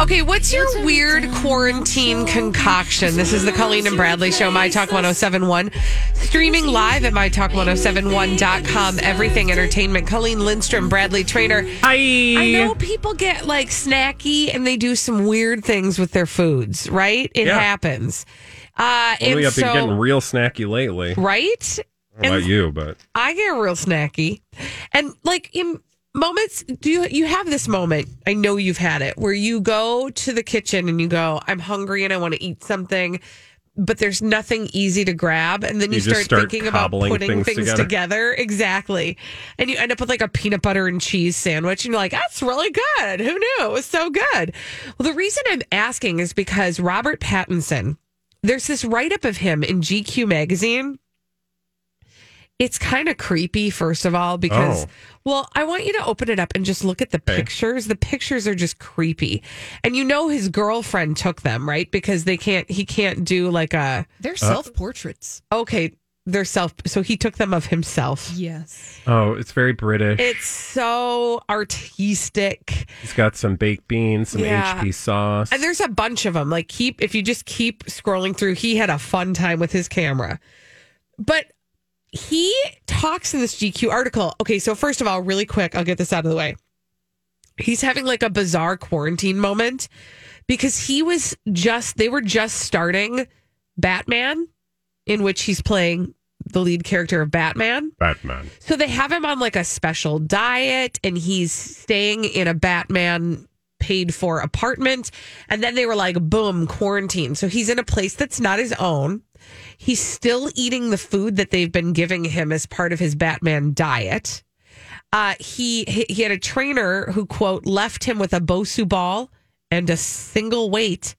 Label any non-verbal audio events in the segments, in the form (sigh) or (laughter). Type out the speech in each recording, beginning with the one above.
Okay, what's your weird quarantine concoction? This is the Colleen and Bradley Show, My Talk 1071. Streaming live at MyTalk1071.com. Everything Entertainment. Colleen Lindstrom, Bradley Traynor. Hi. I know people get like snacky and they do some weird things with their foods, right? It Yeah. happens. Uh, Well, and we have been so, getting real snacky lately. right? I don't know about you, but I get real snacky. And like in moments, do you you have this moment? I know you've had it where you go to the kitchen and you go, I'm hungry and I want to eat something, but there's nothing easy to grab. And then you, You start, start thinking about putting things things, together. together. Exactly. And you end up with like a peanut butter and cheese sandwich and you're like, that's really good. Who knew? It was so good. Well, the reason I'm asking is because Robert Pattinson, there's this write up of him in GQ magazine it's kind of creepy first of all because Oh. well i want you to open it up and just look at the Okay. pictures the pictures are just creepy and you know his girlfriend took them right because they can't he can't do like a They're uh, self portraits. okay they're self so he took them of himself Yes. oh, it's very British. it's so artistic He's got some baked beans, some Yeah. HP sauce. and there's a bunch of them like keep if you just keep scrolling through he had a fun time with his camera but he talks in this GQ article. Okay, so first of all, really quick, I'll get this out of the way. He's having like a bizarre quarantine moment because he was just, they were just starting Batman, in which he's playing the lead character of Batman. Batman. So they have him on like a special diet and he's staying in a Batman paid for apartment. And then they were like, boom, quarantine. So he's in a place that's not his own. He's still eating the food that they've been giving him as part of his Batman diet. Uh, he he had a trainer who quote left him with a Bosu ball and a single weight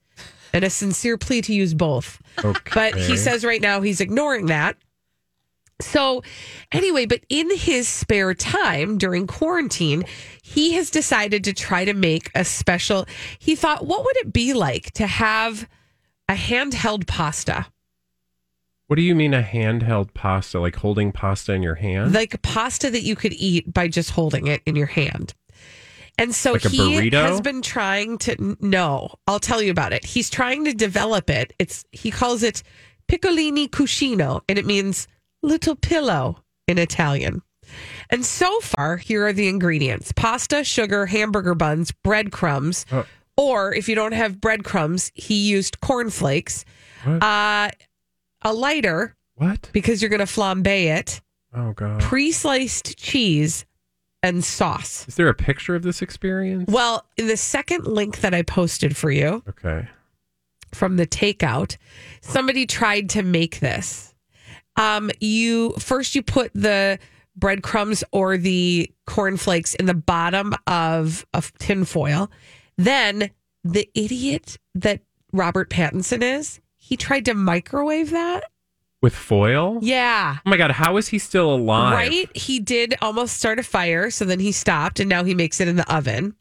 and a sincere plea to use both. Okay. But he says right now he's ignoring that. So, anyway, but in his spare time during quarantine, he has decided to try to make a special. He thought, what would it be like to have a handheld pasta? What do you mean a handheld pasta? Like holding pasta in your hand? Like pasta that you could eat by just holding it in your hand. And so Like he burrito? has been trying to no, I'll tell you about it. He's trying to develop it. It's he calls it piccolini cuscino and it means little pillow in Italian. And so far, here are the ingredients: pasta, sugar, hamburger buns, breadcrumbs, Oh. or if you don't have breadcrumbs, he used cornflakes, uh, a lighter what? because you're going to flambe it, Oh god. pre-sliced cheese, and sauce. Is there a picture of this experience? Well, in the second link that I posted for you Okay. from the takeout, somebody tried to make this. Um, you first you put the breadcrumbs or the cornflakes in the bottom of a tin foil. Then the idiot that Robert Pattinson is, he tried to microwave that. With foil? Yeah. Oh my god, how is he still alive? Right? He did almost start a fire, so then he stopped and now he makes it in the oven.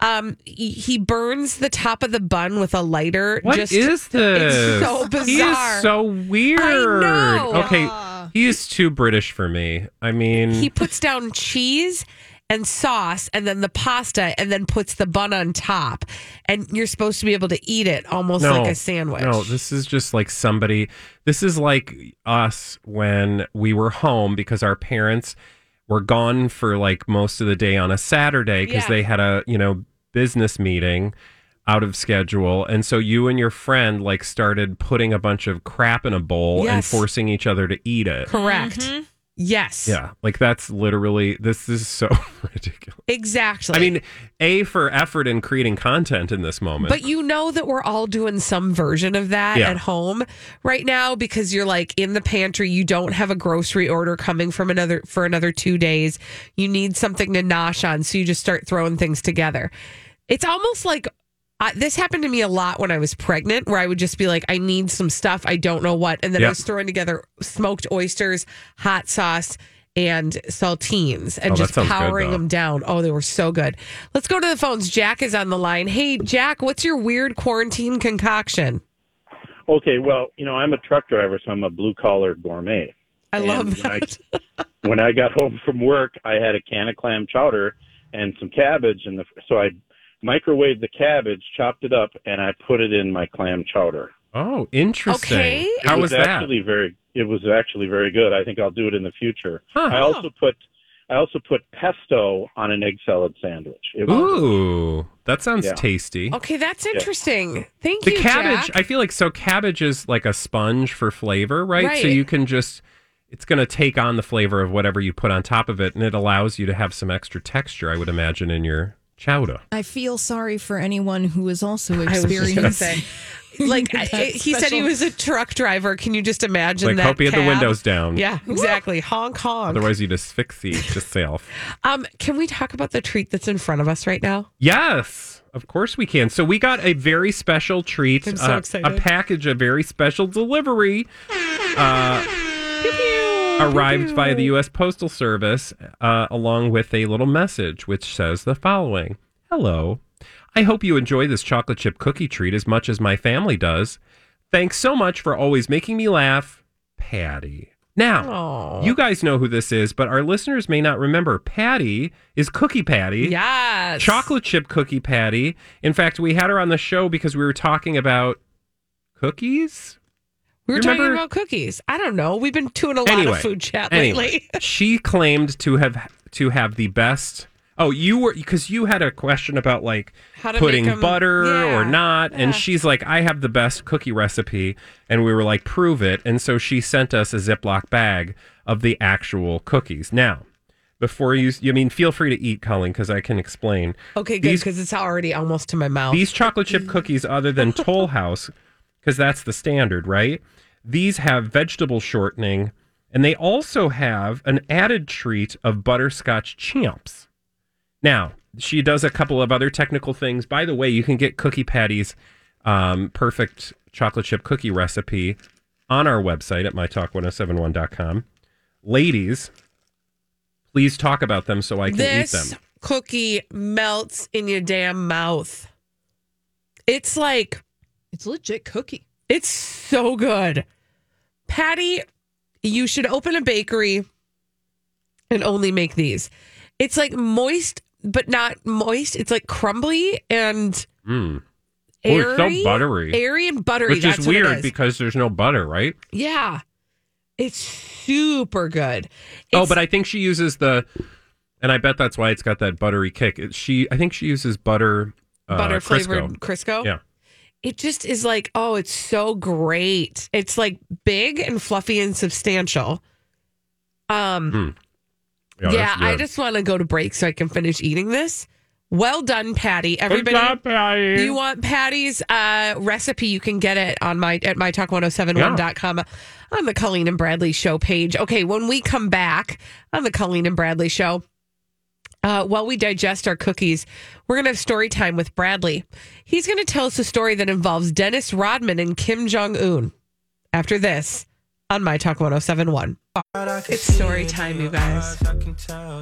Um, he, he burns the top of the bun with a lighter. What just, is this? It's so He is so weird. know. Okay, he is too British for me. I mean, he puts down cheese and sauce and then the pasta and then puts the bun on top. And you're supposed to be able to eat it almost no, like a sandwich. No, this is just like somebody. This is like us when we were home because our parents were gone for like most of the day on a Saturday because Yeah. they had a you know business meeting. out of schedule. And so you and your friend like started putting a bunch of crap in a bowl and forcing each other to eat it. Correct. Mm-hmm. Yes. Yeah. Like that's literally this is so (laughs) ridiculous. Exactly. I mean, A for effort in creating content in this moment. But you know that we're all doing some version of that Yeah. at home right now because you're like in the pantry. You don't have a grocery order coming from another for another two days. You need something to nosh on, so you just start throwing things together. It's almost like uh, this happened to me a lot when I was pregnant, where I would just be like, I need some stuff, I don't know what, and then I was throwing together smoked oysters, hot sauce. And saltines and Oh, just sounds good, powering them down. Oh, they were so good. Let's go to the phones. Jack is on the line. Hey, Jack, what's your weird quarantine concoction? Okay, well, you know, I'm a truck driver, so I'm a blue collar gourmet. I And love when I- that. (laughs) When I got home from work, I had a can of clam chowder and some cabbage, and the, so I microwaved the cabbage, chopped it up, and I put it in my clam chowder. oh, interesting. Okay. It How was was that? actually very. It was actually very good. I think I'll do it in the future. Huh. I also put. I also put pesto on an egg salad sandwich. It was Ooh, that sounds Yeah. tasty. Okay, that's interesting. Thank The you, The cabbage, Jack. I feel like so cabbage is like a sponge for flavor, right? So you can just it's going to take on the flavor of whatever you put on top of it and it allows you to have some extra texture, I would imagine in your chowder. I feel sorry for anyone who is also I was just gonna experiencing. (laughs) like I- That he said, he was a truck driver. Can you just imagine Like that? hope you had the windows down. Yeah, exactly. Honk honk. Otherwise you'd asphyxiate yourself. (laughs) Um, can we talk about the treat that's in front of us right now? Yes, of course we can. So we got a very special treat. I'm so uh, excited. A package, a very special delivery. Arrived via the U.S. Postal Service, uh, along with a little message which says the following Hello. I hope you enjoy this chocolate chip cookie treat as much as my family does. Thanks so much for always making me laugh, Patty. Now, Aw. you guys know who this is, but our listeners may not remember. Patty is Cookie Patty. Yes. Chocolate chip cookie patty. In fact, we had her on the show because we were talking about cookies. We were talking about cookies. I don't know. We've been doing a lot Anyway, of food chat anyway, lately. (laughs) she claimed to have to have the best. Oh, you were because you had a question about like How to putting make 'em- butter yeah, or not, yeah. and she's like, "I have the best cookie recipe," and we were like, "Prove it!" And so she sent us a Ziploc bag of the actual cookies. Now, before you, you mean, feel free to eat, Colleen, because I can explain. Okay, good because it's already almost to my mouth. These chocolate chip cookies, other than (laughs) Toll House, because that's the standard, right? These have vegetable shortening, and they also have an added treat of butterscotch champs. Now, she does a couple of other technical things. By the way, you can get Cookie Patty's um, perfect chocolate chip cookie recipe on our website at mytalk1071.com. Ladies, please talk about them so I can this eat them. cookie melts in your damn mouth. It's like It's a legit cookie. it's so good. Patty, you should open a bakery and only make these. It's like moist, but not moist. It's like crumbly and Mm. Oh, airy. it's so buttery. Airy and buttery. Which That's is weird is. because there's no butter, right? yeah, it's super good. oh, but I think she uses the, and I bet that's why it's got that buttery kick. It, she, I think she uses butter, uh, butter Crisco. flavored Crisco. Yeah. It just is like, oh, it's so great. It's like big and fluffy and substantial. Um, Yeah, yeah, I just want to go to break so I can finish eating this. Well done, Patty. Everybody, job, Patty. you want Patty's uh, recipe? You can get it on my at mytalk1071.com on the Colleen and Bradley show page. Okay, when we come back on the Colleen and Bradley show, uh, while we digest our cookies, we're going to have story time with Bradley. He's going to tell us a story that involves Dennis Rodman and Kim Jong Un. After this, on My Talk 1071. It's story time, you guys.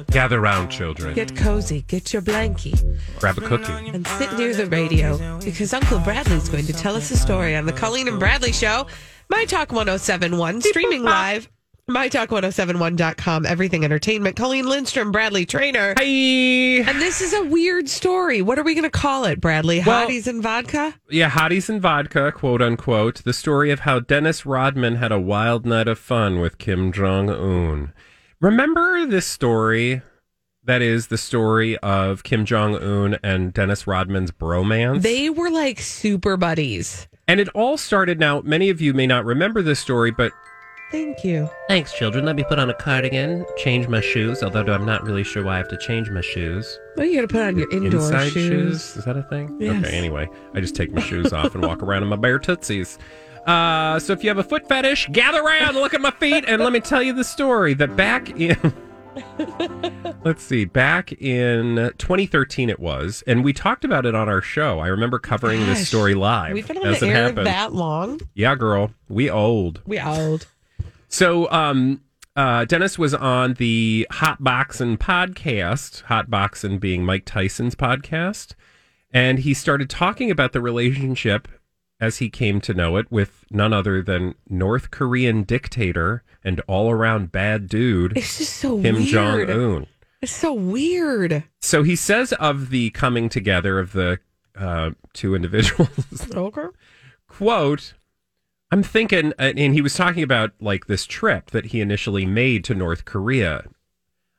Gather round, children. Get cozy, get your blankie, Grab a cookie. and sit near the radio because Uncle Bradley's going to tell us a story on the Colleen and Bradley Show. My Talk 1071, streaming (laughs) live. MyTalk1071.com, everything entertainment. Colleen Lindstrom, Bradley Traynor. Hi. And this is a weird story. What are we going to call it, Bradley? Well- Hotties and vodka? Yeah, hotties and vodka, quote unquote. The story of how Dennis Rodman had a wild night of fun with Kim Jong Un. Remember this story? that is the story of Kim Jong Un and Dennis Rodman's bromance. They were like super buddies. and it all started now. Many of you may not remember this story, but Thank you. thanks, children. Let me put on a cardigan, change my shoes, although I'm not really sure why I have to change my shoes. Well, you got to put on your indoor Inside shoes. Is that a thing? Yes. Okay, anyway, I just take my shoes off and walk around in my bare tootsies. Uh, so if you have a foot fetish, gather around, look at my feet, and let me tell you the story that back in. (laughs) Let's see, back in 2013 it was, and we talked about it on our show. I remember covering this story live We've been on as the air happened. that long. Yeah, girl, we old. We old. So, um, uh, Dennis was on the Hot Boxing podcast, Hot Boxing being Mike Tyson's podcast, and he started talking about the relationship as he came to know it with none other than North Korean dictator and all around bad dude It's just so Kim weird. Jong Un. It's so weird. So he says of the coming together of the uh, two individuals, (laughs) Okay. quote i'm thinking uh, and he was talking about like this trip that he initially made to north korea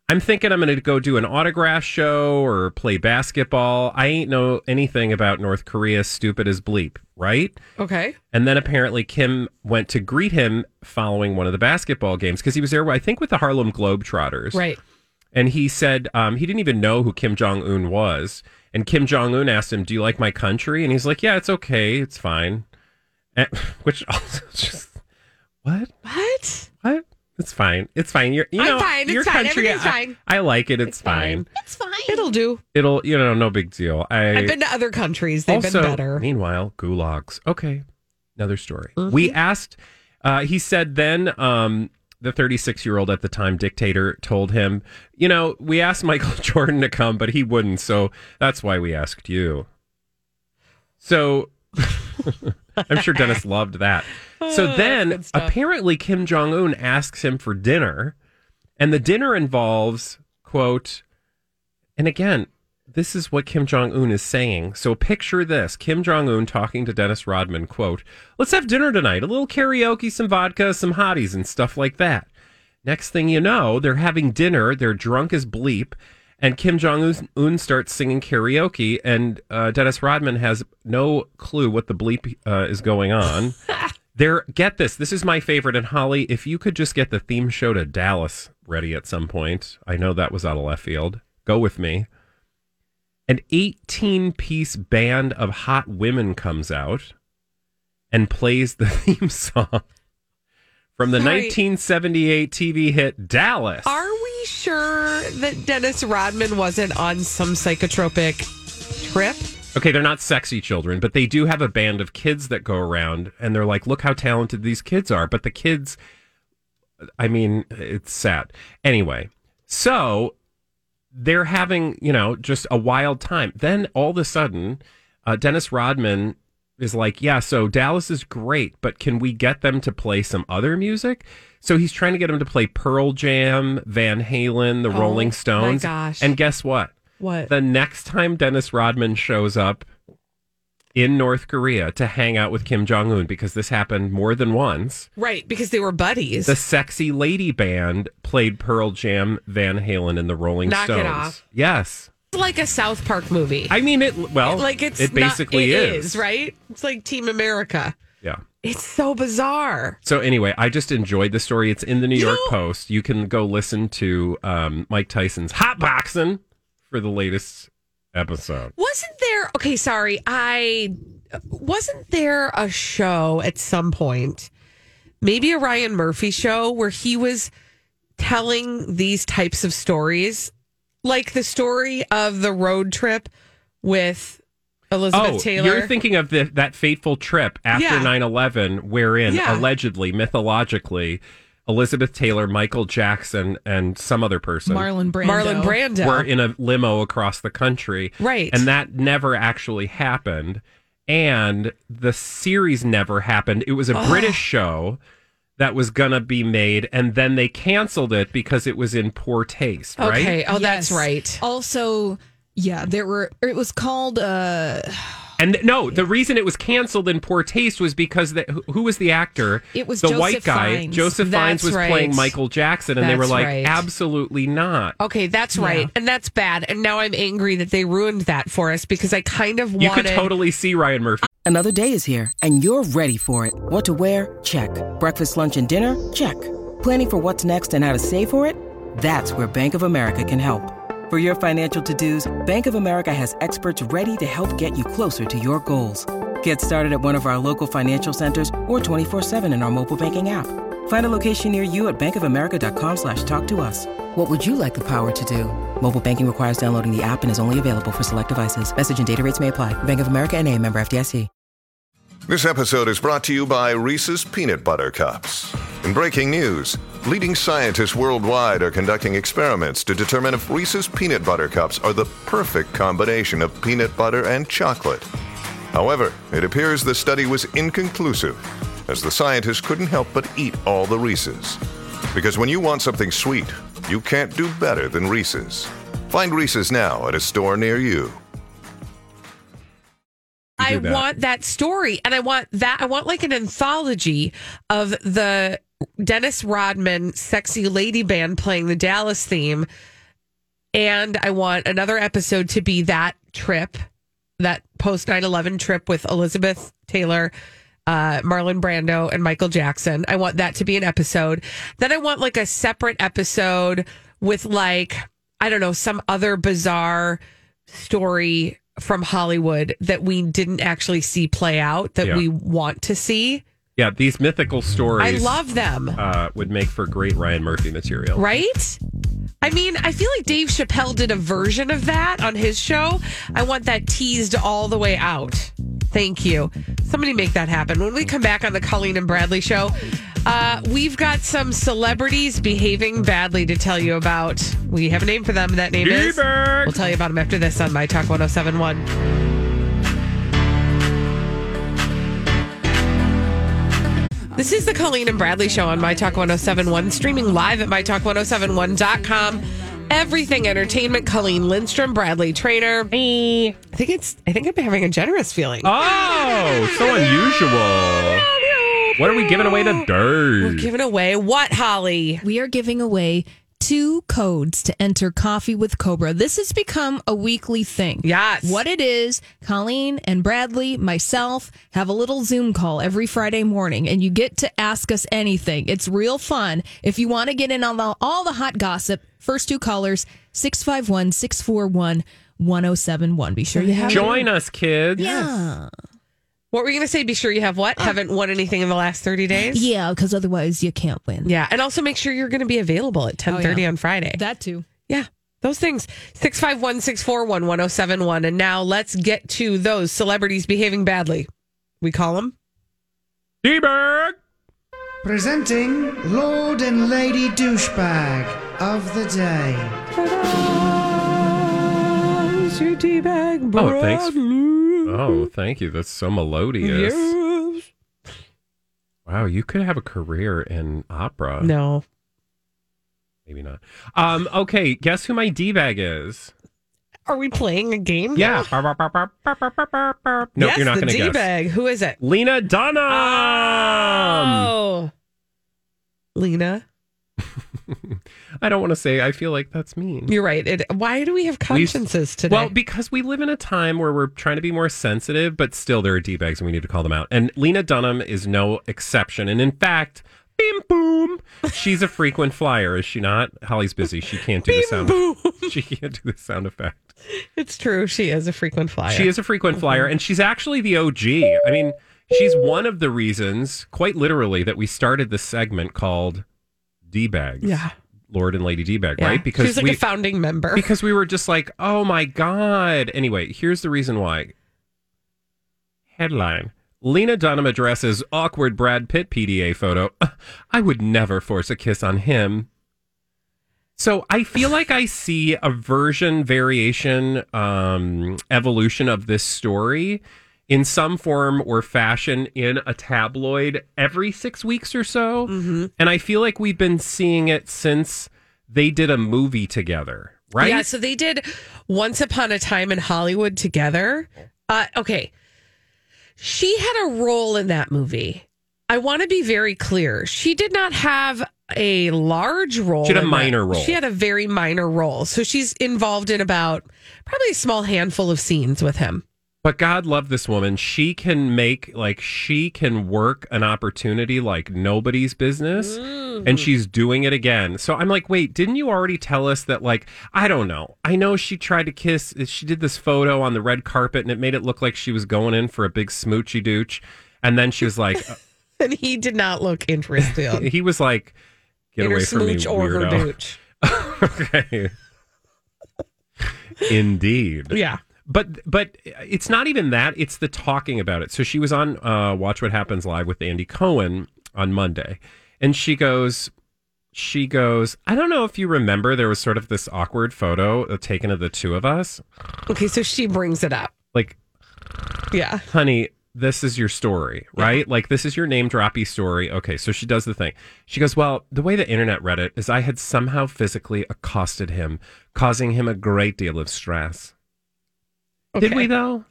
i'm thinking i'm going to go do an autograph show or play basketball i ain't know anything about north korea stupid as bleep right Okay. and then apparently kim went to greet him following one of the basketball games because he was there i think with the harlem globetrotters Right. and he said um, he didn't even know who Kim Jong Un was. And Kim Jong Un asked him, "Do you like my country?" And he's like, "Yeah, it's okay, it's fine." And, (laughs) which also (laughs) just what What? what? It's fine. It's fine. You're, you I'm know, fine. It's your fine. country. Everything's I, fine. I like it. It's, fine. It's fine. It'll do. It'll, you know, no big deal. I, I've been to other countries. They've also, been better. Meanwhile, gulags. Okay, another story. Mm-hmm. We asked. Uh, he said then um, the 36 year old at the time dictator told him, you know, we asked Michael (laughs) Jordan to come, but he wouldn't, so that's why we asked you. So. I'm sure Dennis (laughs) loved that. So then, apparently, Kim Jong Un asks him for dinner, and the dinner involves quote. And again, this is what Kim Jong Un is saying. So picture this: Kim Jong Un talking to Dennis Rodman. Quote: "Let's have dinner tonight. A little karaoke, some vodka, some hotties, and stuff like that." Next thing you know, they're having dinner. They're drunk as bleep. And Kim Jong Un starts singing karaoke, and uh, Dennis Rodman has no clue what the bleep uh, is going on. (laughs) there, get this. This is my favorite. And Holly, if you could just get the theme show to Dallas ready at some point, I know that was out of left field. Go with me. An 18 piece band of hot women comes out and plays the (laughs) theme song from the Sorry. 1978 TV hit Dallas. Are sure that Dennis Rodman wasn't on some psychotropic trip? Okay, they're not sexy children, but they do have a band of kids that go around and they're like, look how talented these kids are. But the kids, I mean, it's sad. Anyway, so they're having, you know, just a wild time. Then all of a sudden, uh, Dennis Rodman is like, yeah, so Dallas is great, but can we get them to play some other music? So he's trying to get him to play Pearl Jam, Van Halen, the Oh, Rolling my Stones. gosh. And guess what? What? the next time Dennis Rodman shows up in North Korea to hang out with Kim Jong Un, because this happened more than once, right, because they were buddies. the Sexy Lady Band played Pearl Jam, Van Halen, and the Rolling Knock it Stones. off. Yes. It's like a South Park movie. I mean, it, well, like it's it not- basically is, right? It's like Team America. It's so bizarre. So anyway, I just enjoyed the story. It's in the New You York know- Post. You can go listen to um, Mike Tyson's Hot Boxing for the latest episode. Wasn't there? Okay, sorry. I wasn't there a show at some point, maybe a Ryan Murphy show, where he was telling these types of stories, like the story of the road trip with Elizabeth oh, Taylor. you're thinking of the, that fateful trip after Yeah. 9-11 wherein Yeah. allegedly, mythologically, Elizabeth Taylor, Michael Jackson, and some other person Marlon Brando. Marlon Brando. were in a limo across the country. Right. And that never actually happened. And the series never happened. It was a British show that was going to be made, and then they canceled it because it was in poor taste, right? Okay. Oh, that's right. Also, yeah, there were. It was called. uh And no, the reason it was canceled in poor taste was because the, who- who was the actor? It was the Joseph white guy. Fiennes. Joseph Fiennes was right. playing Michael Jackson, and they were That's like, right. absolutely not. Okay, that's right. And that's bad. And now I'm angry that they ruined that for us because I kind of You wanted could totally see Ryan Murphy. Another day is here, and you're ready for it. What to wear? Check. Breakfast, lunch, and dinner? Check. Planning for what's next and how to save for it? That's where Bank of America can help. For your financial to-dos, Bank of America has experts ready to help get you closer to your goals. Get started at one of our local financial centers or 24-7 in our mobile banking app. Find a location near you at bankofamerica.com slash talk to us. What would you like the power to do? Mobile banking requires downloading the app and is only available for select devices. Message and data rates may apply. Bank of America and a member FDIC. This episode is brought to you by Reese's Peanut Butter Cups. In breaking news, leading scientists worldwide are conducting experiments to determine if Reese's Peanut Butter Cups are the perfect combination of peanut butter and chocolate. However, it appears the study was inconclusive, as the scientists couldn't help but eat all the Reese's. Because when you want something sweet, you can't do better than Reese's. Find Reese's now at a store near you. I that. want that story, and I want that. I want like an anthology of the Dennis Rodman "Sexy Lady Band" playing the Dallas theme, and I want another episode to be that trip, that post 9-11 trip with Elizabeth Taylor. Uh, Marlon Brando and Michael Jackson. I want that to be an episode. Then I want like a separate episode with like, I don't know, some other bizarre story from Hollywood that we didn't actually see play out that Yeah. we want to see. Yeah, these mythical stories. I love them. Uh, would make for great Ryan Murphy material. Right? I mean, I feel like Dave Chappelle did a version of that on his show. I want that teased all the way out. Thank you. Somebody make that happen. When we come back on the Colleen and Bradley show, uh, we've got some celebrities behaving badly to tell you about. We have a name for them. That name is. D-Bag. We'll tell you about them after this on My Talk 1071. This is the Colleen and Bradley show on My Talk 1071, streaming live at MyTalk1071.com. Everything entertainment. Colleen Lindstrom, Bradley Traynor. I think it's. I think I'm having a generous feeling. Oh, (laughs) so unusual. What are we giving away to Dirt? We're giving away what, Holly? We are giving away two codes to enter Coffee with Cobra. This has become a weekly thing. Yes. What it is, Colleen and Bradley, myself, have a little Zoom call every Friday morning, and you get to ask us anything. It's real fun. If you want to get in on the, all the hot gossip, first two callers, 651 641 1071. Be sure you have Join us, kids. Yeah. What were you going to say? Be sure you have what? Ah. Haven't won anything in the last 30 days? Yeah, because otherwise you can't win. Yeah. And also make sure you're going to be available at 1030 on Friday. That too. Yeah, those things. 651 641 1071. And now let's get to those celebrities behaving badly. We call them. D-Bag. Presenting Lord and Lady Douchebag of the Day. Your tea bag. Oh, thanks. Oh, thank you. That's so melodious. Yes. Wow, you could have a career in opera. No. Maybe not. Um, okay, guess who my D-bag is? Are we playing a game? Yeah. no, yes, you're not going to guess. D-bag. Who is it? Lena Dunham. oh. Lena. (laughs) I don't want to say. I feel like that's mean. You're right. It, why do we have consciences today? Well, because we live in a time where we're trying to be more sensitive, but still there are D-bags and we need to call them out. And Lena Dunham is no exception. And in fact, bim boom, she's a frequent flyer, is she not? Holly's busy. She can't do the sound. boom. (laughs) She can't do the sound effect. It's true. She is a frequent flyer. She is a frequent flyer, and she's actually the OG. I mean, she's one of the reasons, quite literally, that we started this segment called D-bags. Yeah. Lord and Lady D-bag, Yeah. right? Because she's like we a founding member. because we were just like, oh my god. Anyway, here's the reason why. Headline. Lena Dunham addresses awkward Brad Pitt PDA photo. (laughs) I would never force a kiss on him. So I feel like I see a version, variation, um, evolution of this story in some form or fashion in a tabloid every six weeks or so. And I feel like we've been seeing it since they did a movie together, right? Yeah, so they did Once Upon a Time in Hollywood together. Uh, okay, She had a role in that movie. I want to be very clear. She did not have a large role. She had a in that. minor role. She had a very minor role. So she's involved in about probably a small handful of scenes with him. But God love this woman. She can make like she can work an opportunity like nobody's business and mm-hmm. she's doing it again. So I'm like, "Wait, didn't you already tell us that like I don't know. I know she tried to kiss she did this photo on the red carpet and it made it look like she was going in for a big smoochy dooch and then she was like (laughs) And he did not look interested. (laughs) he was like get her away from me or her weirdo. dooch. (laughs) okay. Indeed. Yeah. But but it's not even that. It's the talking about it. So she was on uh, Watch What Happens Live with Andy Cohen on Monday, and she goes, she goes. I don't know if you remember. There was sort of this awkward photo uh, taken of the two of us. Okay, so she brings it up. Like, Yeah. honey, this is your story, right? Like, this is your name droppy story. Okay, so she does the thing. She goes, Well, the way the internet read it is I had somehow physically accosted him, causing him a great deal of stress. Did we, though?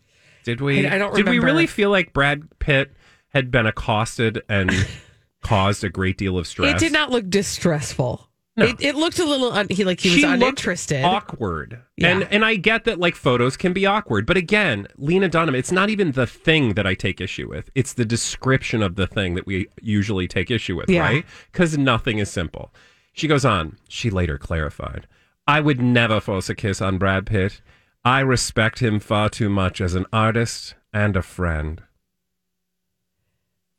Did we? I- I don't Remember. Did we really feel like Brad Pitt had been accosted and (laughs) caused a great deal of stress? It did not look distressful. No. It, it looked a little un, he like he was she uninterested. awkward. Yeah. And and I get that like photos can be awkward, but again, Lena Dunham, it's not even the thing that I take issue with. It's the description of the thing that we usually take issue with, Yeah. right? Cuz nothing is simple. She goes on, she later clarified, I would never force a kiss on Brad Pitt. I respect him far too much as an artist and a friend.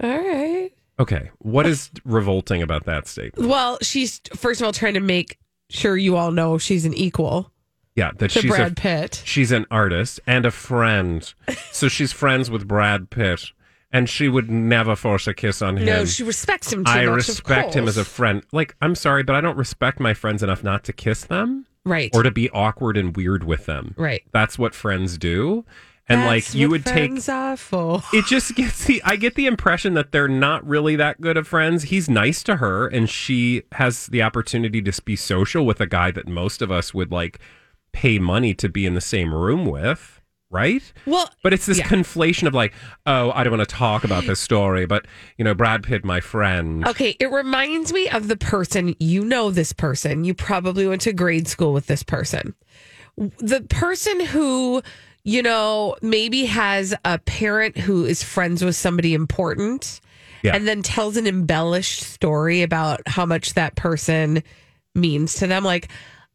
All right. Okay, what is revolting about that statement? Well, she's first of all trying to make sure you all know she's an equal Yeah, that to she's a Brad Pitt. She's an artist and a friend. so she's friends with Brad Pitt. And she would never force a kiss on him. No, she respects him too I much. respect him as a friend. Like, I'm sorry, but I don't respect my friends enough not to kiss them right. or to be awkward and weird with them. right. That's what friends do. And That's like, you would take. friends are for. It just gets the. I get the impression that they're not really that good of friends. He's nice to her, and she has the opportunity to be social with a guy that most of us would like pay money to be in the same room with, right? Well, But it's this yeah. conflation of like, oh, I don't want to talk about this story, but you know, Brad Pitt, my friend. Okay, it reminds me of the person you know. This person you probably went to grade school with. This person, the person who you know maybe has a parent who is friends with somebody important, Yeah. and then tells an embellished story about how much that person means to them. Like,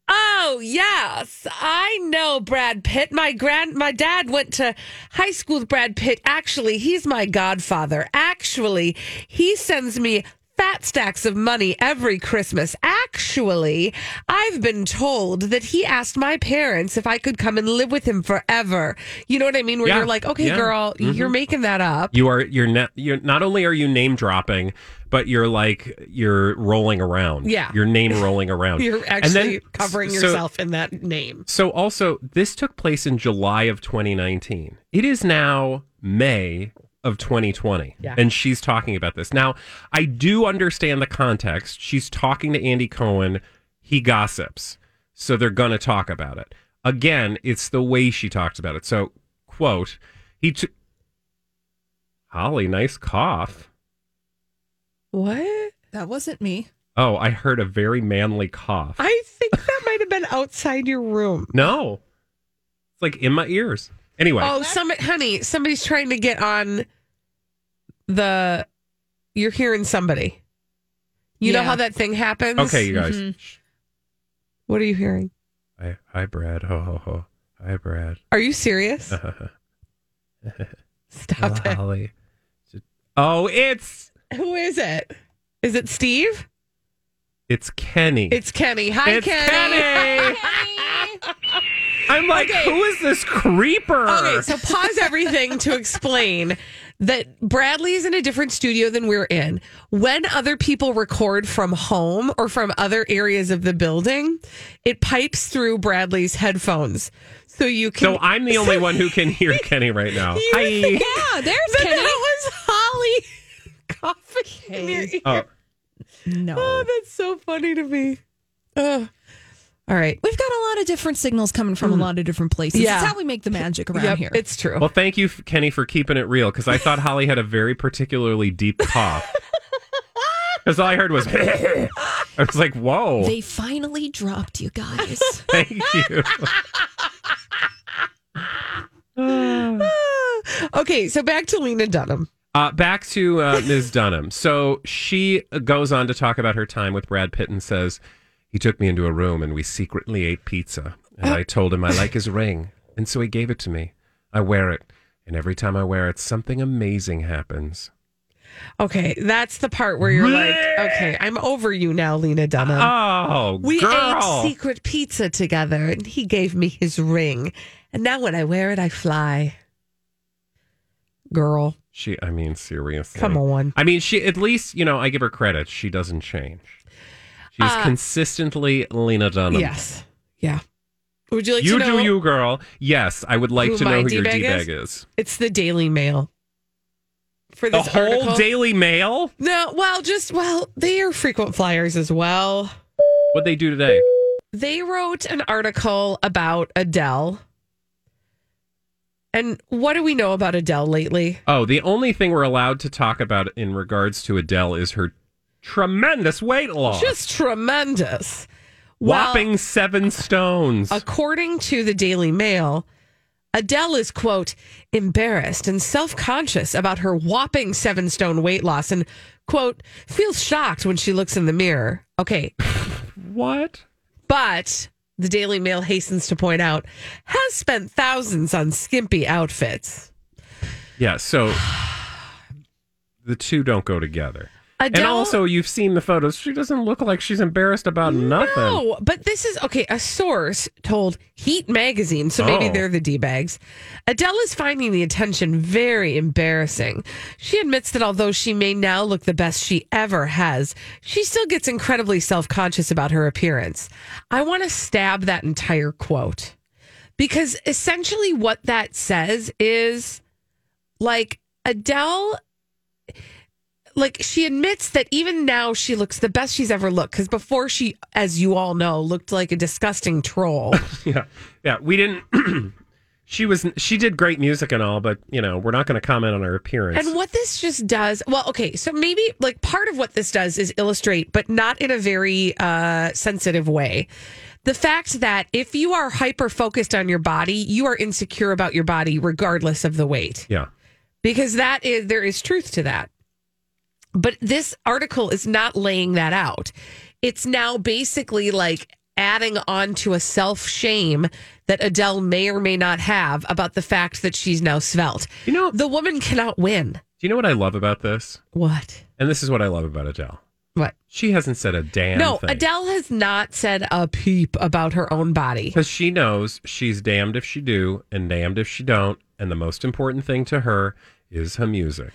oh yes, I know Brad Pitt. My grand, my dad went to high school with Brad Pitt. Actually, he's my godfather. Actually, he sends me fat stacks of money every Christmas. Actually, I've been told that he asked my parents if I could come and live with him forever. You know what I mean? Where Yeah. you're like, okay, Yeah. girl, you're mm-hmm. making that up. You are you're not you're not only are you name dropping, but you're like you're rolling around. Yeah. Your name rolling around. (laughs) You're And actually then- covering so- yourself in that name. So also, this took place in July of 2019. It is now May of 2020. Yeah. And she's talking about this. Now, I do understand the context. She's talking to Andy Cohen. He gossips. So they're going to talk about it. Again, it's the way she talks about it. So, quote, he took Holly, nice cough. What? That wasn't me. Oh, I heard a very manly cough. I think that might have been outside your room. no. It's like in my ears. Anyway. Oh, some honey, somebody's trying to get on the. You're hearing somebody. You know Yeah. how that thing happens. okay, you guys. Mm-hmm. What are you hearing? Hi, hi, Brad. Ho, ho, ho. Hi, Brad. Are you serious? (laughs) Stop Hello, it. Holly. Oh, it's Who is it? Is it Steve? it's Kenny. It's Kenny. Hi, It's Kenny. (laughs) I'm like, Okay. who is this creeper? Okay, so pause everything to explain that Bradley is in a different studio than we're in. When other people record from home or from other areas of the building, it pipes through Bradley's headphones. So you can. So I'm the only (laughs) one who can hear Kenny right now. You Hi. Yeah, there's that Kenny. that was Holly coughing in your ear. Oh, No. Oh, that's so funny to me. Ugh. All All right. We've got a lot of different signals coming from a lot of different places. Yeah. It's how we make the magic around Yep, here. it's true. Well, thank you, Kenny, for keeping it real because I thought (laughs) Holly had a very particularly deep cough. (laughs) Because all I heard was, (laughs) I was like, whoa, they finally dropped you guys. thank you. okay, so back to Lena Dunham. Uh, back to uh, Ms. Dunham. So she goes on to talk about her time with Brad Pitt and says, He took me into a room and we secretly ate pizza. And I told him I like his ring. And so he gave it to me. I wear it. And every time I wear it, something amazing happens. Okay, that's the part where you're like, okay, I'm over you now, Lena Dunham. Oh, we girl. ate secret pizza together, and he gave me his ring. And now when I wear it, I fly. Girl, She, I mean, seriously. come on. I mean, she, at least, you know, I give her credit. She doesn't change. She's Uh, consistently Lena Dunham. Yes. Yeah. Would you like You to know? You do you, girl. Yes, I would like to know who your D-bag D-bag is? is. It's the Daily Mail. For The this whole article. Daily Mail? No, well, just well, they are frequent flyers as well. What'd they do today? They wrote an article about Adele. And what do we know about Adele lately? Oh, the only thing we're allowed to talk about in regards to Adele is her tremendous weight loss. Just tremendous. Well, whopping seven stones. according to the Daily Mail, Adele is, quote, embarrassed and self conscious about her whopping seven stone weight loss and, quote, feels shocked when she looks in the mirror. Okay. (laughs) what? But the Daily Mail hastens to point out, has spent thousands on skimpy outfits. Yeah, so (sighs) the two don't go together. Adele, and also, you've seen the photos. She doesn't look like she's embarrassed about nothing. No, but this is okay. A source told Heat magazine, so maybe Oh. they're the d bags. Adele is finding the attention very embarrassing. She admits that although she may now look the best she ever has, she still gets incredibly self conscious about her appearance. I want to stab that entire quote because essentially what that says is like Adele like she admits that even now she looks the best she's ever looked because before she as you all know looked like a disgusting troll (laughs) Yeah, yeah. We didn't. (clears throat) she was. She did great music and all, but you know, we're not going to comment on her appearance. and what this just does well okay so maybe like part of what this does is illustrate but not in a very uh sensitive way the fact that if you are hyper focused on your body you are insecure about your body regardless of the weight yeah. because that is there is truth to that. But this article is not laying that out. It's now basically like adding on to a self shame that Adele may or may not have about the fact that she's now svelte. You know, The woman cannot win. do you know what I love about this? What? And this is what I love about Adele. What? She hasn't said a damn no, thing. Adele has not said a peep about her own body. Because she knows she's damned if she do and damned if she don't. And the most important thing to her is her music.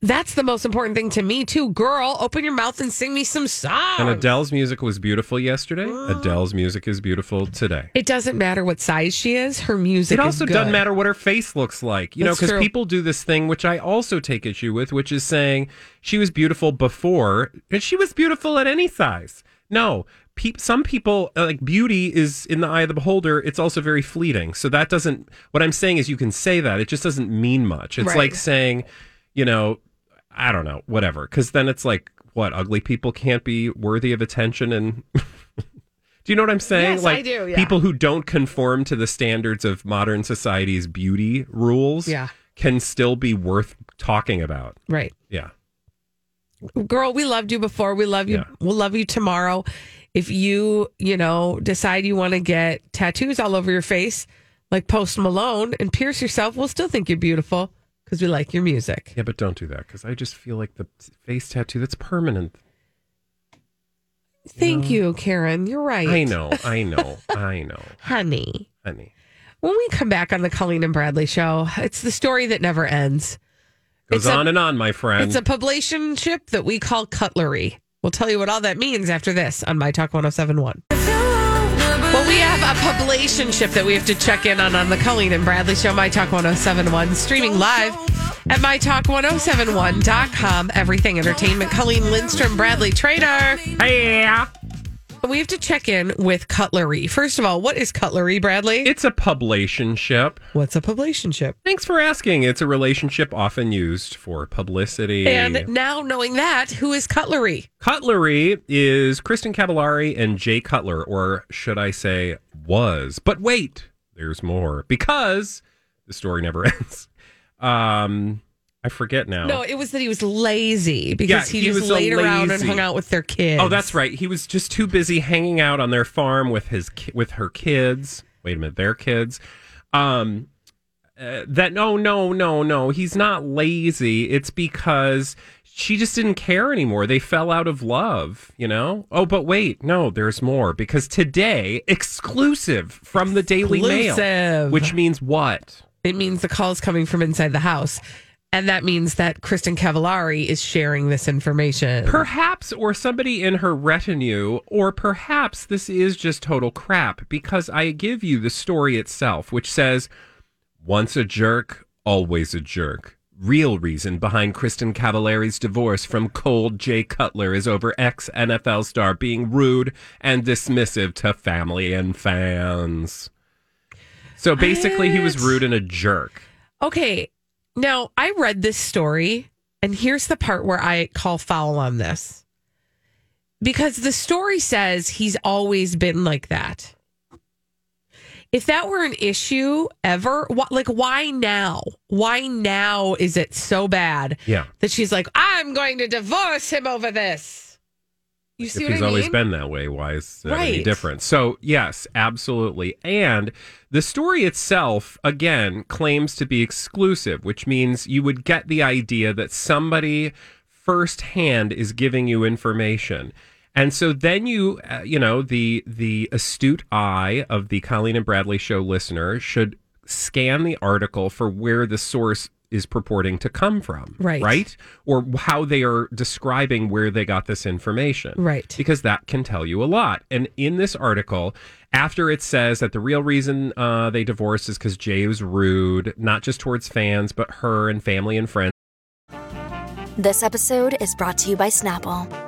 That's the most important thing to me, too. Girl, open your mouth and sing me some songs. And Adele's music was beautiful yesterday. Adele's music is beautiful today. it doesn't matter what size she is, her music It also doesn't matter what her face looks like, you know, because people do this thing, which I also take issue with, which is saying she was beautiful before and she was beautiful at any size. No, some people uh, like beauty is in the eye of the beholder. It's also very fleeting. So that doesn't. What I'm saying is, you can say that. It just doesn't mean much. It's Right. like saying, you know, I don't know, whatever. Because then it's like, what ugly people can't be worthy of attention and. (laughs) Do you know what I'm saying? Yes, like I do, yeah. people who don't conform to the standards of modern society's beauty rules Yeah. can still be worth talking about. Right. Yeah. girl we loved you before we love you Yeah. we'll love you tomorrow if you you know decide you want to get tattoos all over your face like post malone and pierce yourself we'll still think you're beautiful because we like your music. Yeah, but don't do that because I just feel like the face tattoo that's permanent. thank you karen. You're right. I know, I know, I know, (laughs) honey. Honey. when we come back on the colleen and bradley show it's the story that never ends. Goes It's a- on and on, my friend. it's a publication ship that we call cutlery. We'll tell you what all that means after this on my talk 1071 Well, we have a publicationship that we have to check in on on the Colleen and Bradley Show, My Talk 1071, streaming live at MyTalk1071.com. Everything Entertainment. Colleen Lindstrom, Bradley Traynor. hey, We have to check in with cutlery. First of all, what is cutlery, Bradley? It's a publicationship. What's a publicationship? Thanks for asking. It's a relationship often used for publicity. And now knowing that, who is cutlery? Cutlery is Kristin Cavallari and Jay Cutler, or should I say, was. But wait, there's more because the story never (laughs) ends. Um, I forget now. No, it was that he was lazy because Yeah, he, he just laid around and hung out with their kids. Oh, that's right. He was just too busy hanging out on their farm with his ki- with her kids. Wait a minute, their kids. Um, uh, that no, no, no, no. He's not lazy. It's because she just didn't care anymore. They fell out of love. You know. Oh, but wait, no. There's more because today, exclusive from the Daily Mail, which means what? It means the call is coming from inside the house. And that means that Kristin Cavallari is sharing this information. Perhaps, or somebody in her retinue, or perhaps this is just total crap because I give you the story itself, which says, once a jerk, always a jerk. Real reason behind Kristin Cavallari's divorce from cold Jay Cutler is over ex NFL star being rude and dismissive to family and fans. So basically, he was rude and a jerk. Okay. Now, I read this story, and here's the part where I call foul on this. Because the story says he's always been like that. If that were an issue ever, wh- like why now? Why now is it so bad Yeah. that she's like, I'm going to divorce him over this? You see if he's I always been that way, why is that any Right. different? So, yes, absolutely. And the story itself, again, claims to be exclusive, which means you would get the idea that somebody firsthand is giving you information. And so then you, uh, you know, the the astute eye of the Colleen and Bradley show listener should scan the article for where the source is purporting to come from, Right. Right, or how they are describing where they got this information, Right. Because that can tell you a lot. And in this article, after it says that the real reason uh, they divorced is because Jay was rude, not just towards fans, but her and family and friends. This episode is brought to you by Snapple.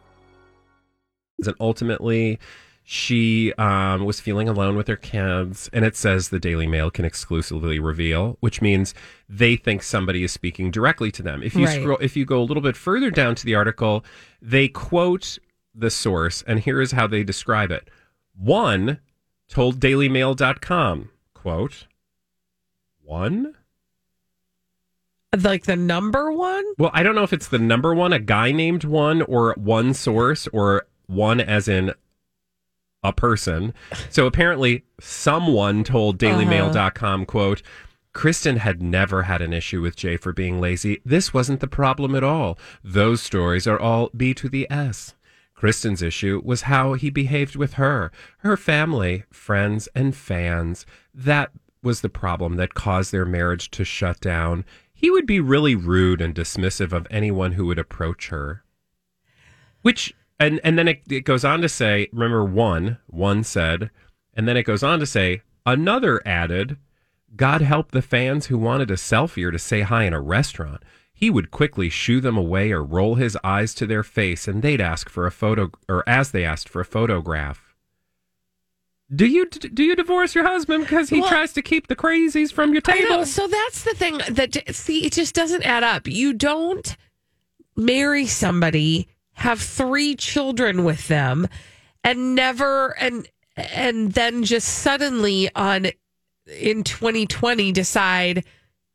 And ultimately, she um, was feeling alone with her kids. And it says the Daily Mail can exclusively reveal, which means they think somebody is speaking directly to them. If you Right. scroll, if you go a little bit further down to the article, they quote the source, and here is how they describe it. One told DailyMail.com, quote, one? Like the number one? Well, I don't know if it's the number one, a guy named one, or one source, or one as in a person. So apparently, someone told DailyMail.com, uh-huh. quote, Kristin had never had an issue with Jay for being lazy. This wasn't the problem at all. Those stories are all B to the S. Kristin's issue was how he behaved with her, her family, friends, and fans. That was the problem that caused their marriage to shut down. He would be really rude and dismissive of anyone who would approach her. Which and and then it, it goes on to say, remember one, one said, and then it goes on to say, another added, God help the fans who wanted a selfie or to say hi in a restaurant. He would quickly shoo them away or roll his eyes to their face, and they'd ask for a photo, or as they asked for a photograph. Do you do you divorce your husband because he Well- tries to keep the crazies from your table? So that's the thing that see, it just doesn't add up. You don't marry somebody, have three children with them, and never and and then just suddenly on in 2020 decide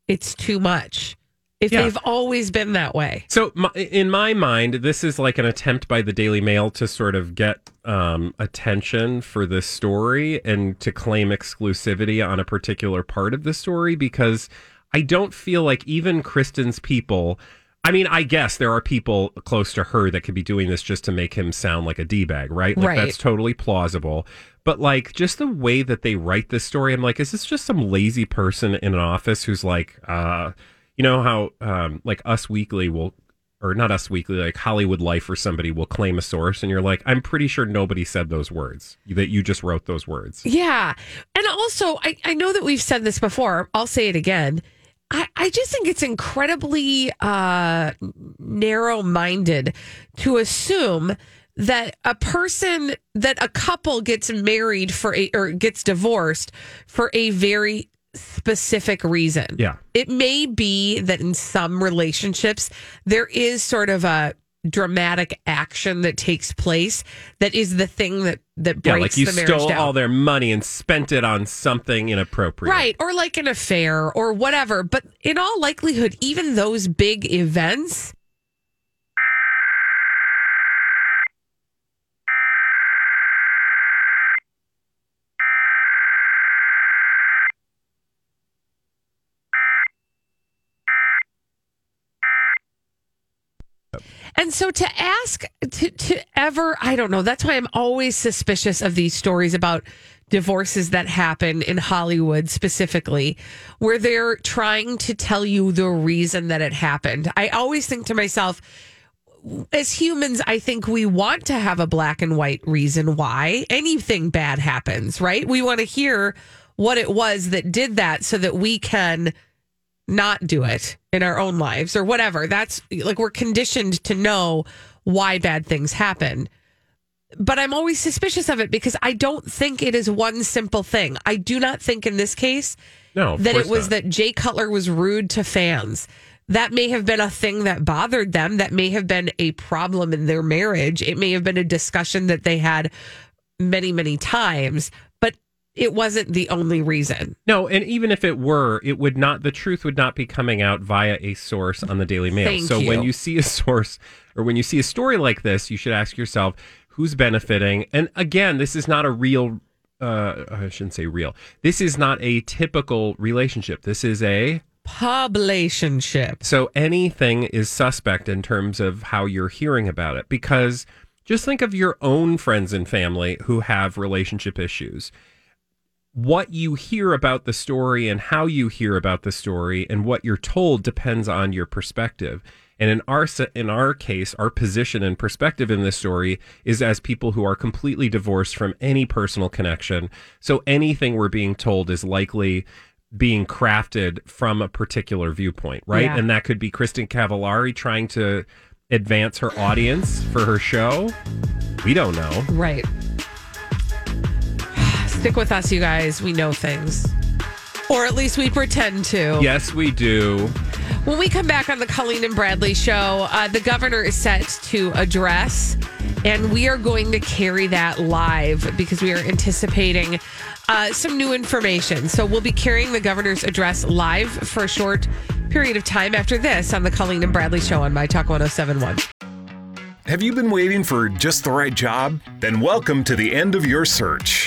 it's too much if Yeah. they've always been that way. So, my, in my mind, this is like an attempt by the Daily Mail to sort of get um, attention for this story and to claim exclusivity on a particular part of the story because I don't feel like even Kristin's people. I mean, I guess there are people close to her that could be doing this just to make him sound like a D bag, right? Like, Right. That's totally plausible. But like, just the way that they write this story, I'm like, is this just some lazy person in an office who's like, uh, you know how um, like Us Weekly will, or not Us Weekly, like Hollywood Life or somebody will claim a source, and you're like, I'm pretty sure nobody said those words that you just wrote those words. Yeah. And also, I, I know that we've said this before. I'll say it again. I, I just think it's incredibly uh, narrow minded to assume that a person, that a couple gets married for a, or gets divorced for a very specific reason. Yeah. It may be that in some relationships, there is sort of a dramatic action that takes place that is the thing that, that breaks Yeah, like you the marriage stole down. all their money and spent it on something inappropriate. Right. Or like an affair or whatever. But in all likelihood, even those big events. And so to ask to, to ever, I don't know. That's why I'm always suspicious of these stories about divorces that happen in Hollywood specifically, where they're trying to tell you the reason that it happened. I always think to myself, as humans, I think we want to have a black and white reason why anything bad happens, right? We want to hear what it was that did that so that we can not do it in our own lives or whatever. That's like we're conditioned to know why bad things happen. But I'm always suspicious of it because I don't think it is one simple thing. I do not think in this case No, that it was not. that Jay Cutler was rude to fans. That may have been a thing that bothered them. That may have been a problem in their marriage. It may have been a discussion that they had many, many times, it wasn't the only reason. No, and even if it were, it would not. The truth would not be coming out via a source on the Daily Mail. Thank so when you. you see a source or when you see a story like this, you should ask yourself who's benefiting. And again, this is not a real. Uh, I shouldn't say real. This is not a typical relationship. This is a Publicationship. so anything is suspect in terms of how you're hearing about it because just think of your own friends and family who have relationship issues. What you hear about the story and how you hear about the story and what you're told depends on your perspective. And in our in our case, our position and perspective in this story is as people who are completely divorced from any personal connection. So anything we're being told is likely being crafted from a particular viewpoint, right? Yeah. And that could be Kristin Cavallari trying to advance her audience for her show. We don't know. Right. Stick with us, you guys. We know things. Or at least we pretend to. Yes, we do. When we come back on the Colleen and Bradley show, uh, the governor is set to address, and we are going to carry that live because we are anticipating uh, some new information. So we'll be carrying the governor's address live for a short period of time after this on the Colleen and Bradley show on My Talk 1071. Have you been waiting for just the right job? Then welcome to the end of your search.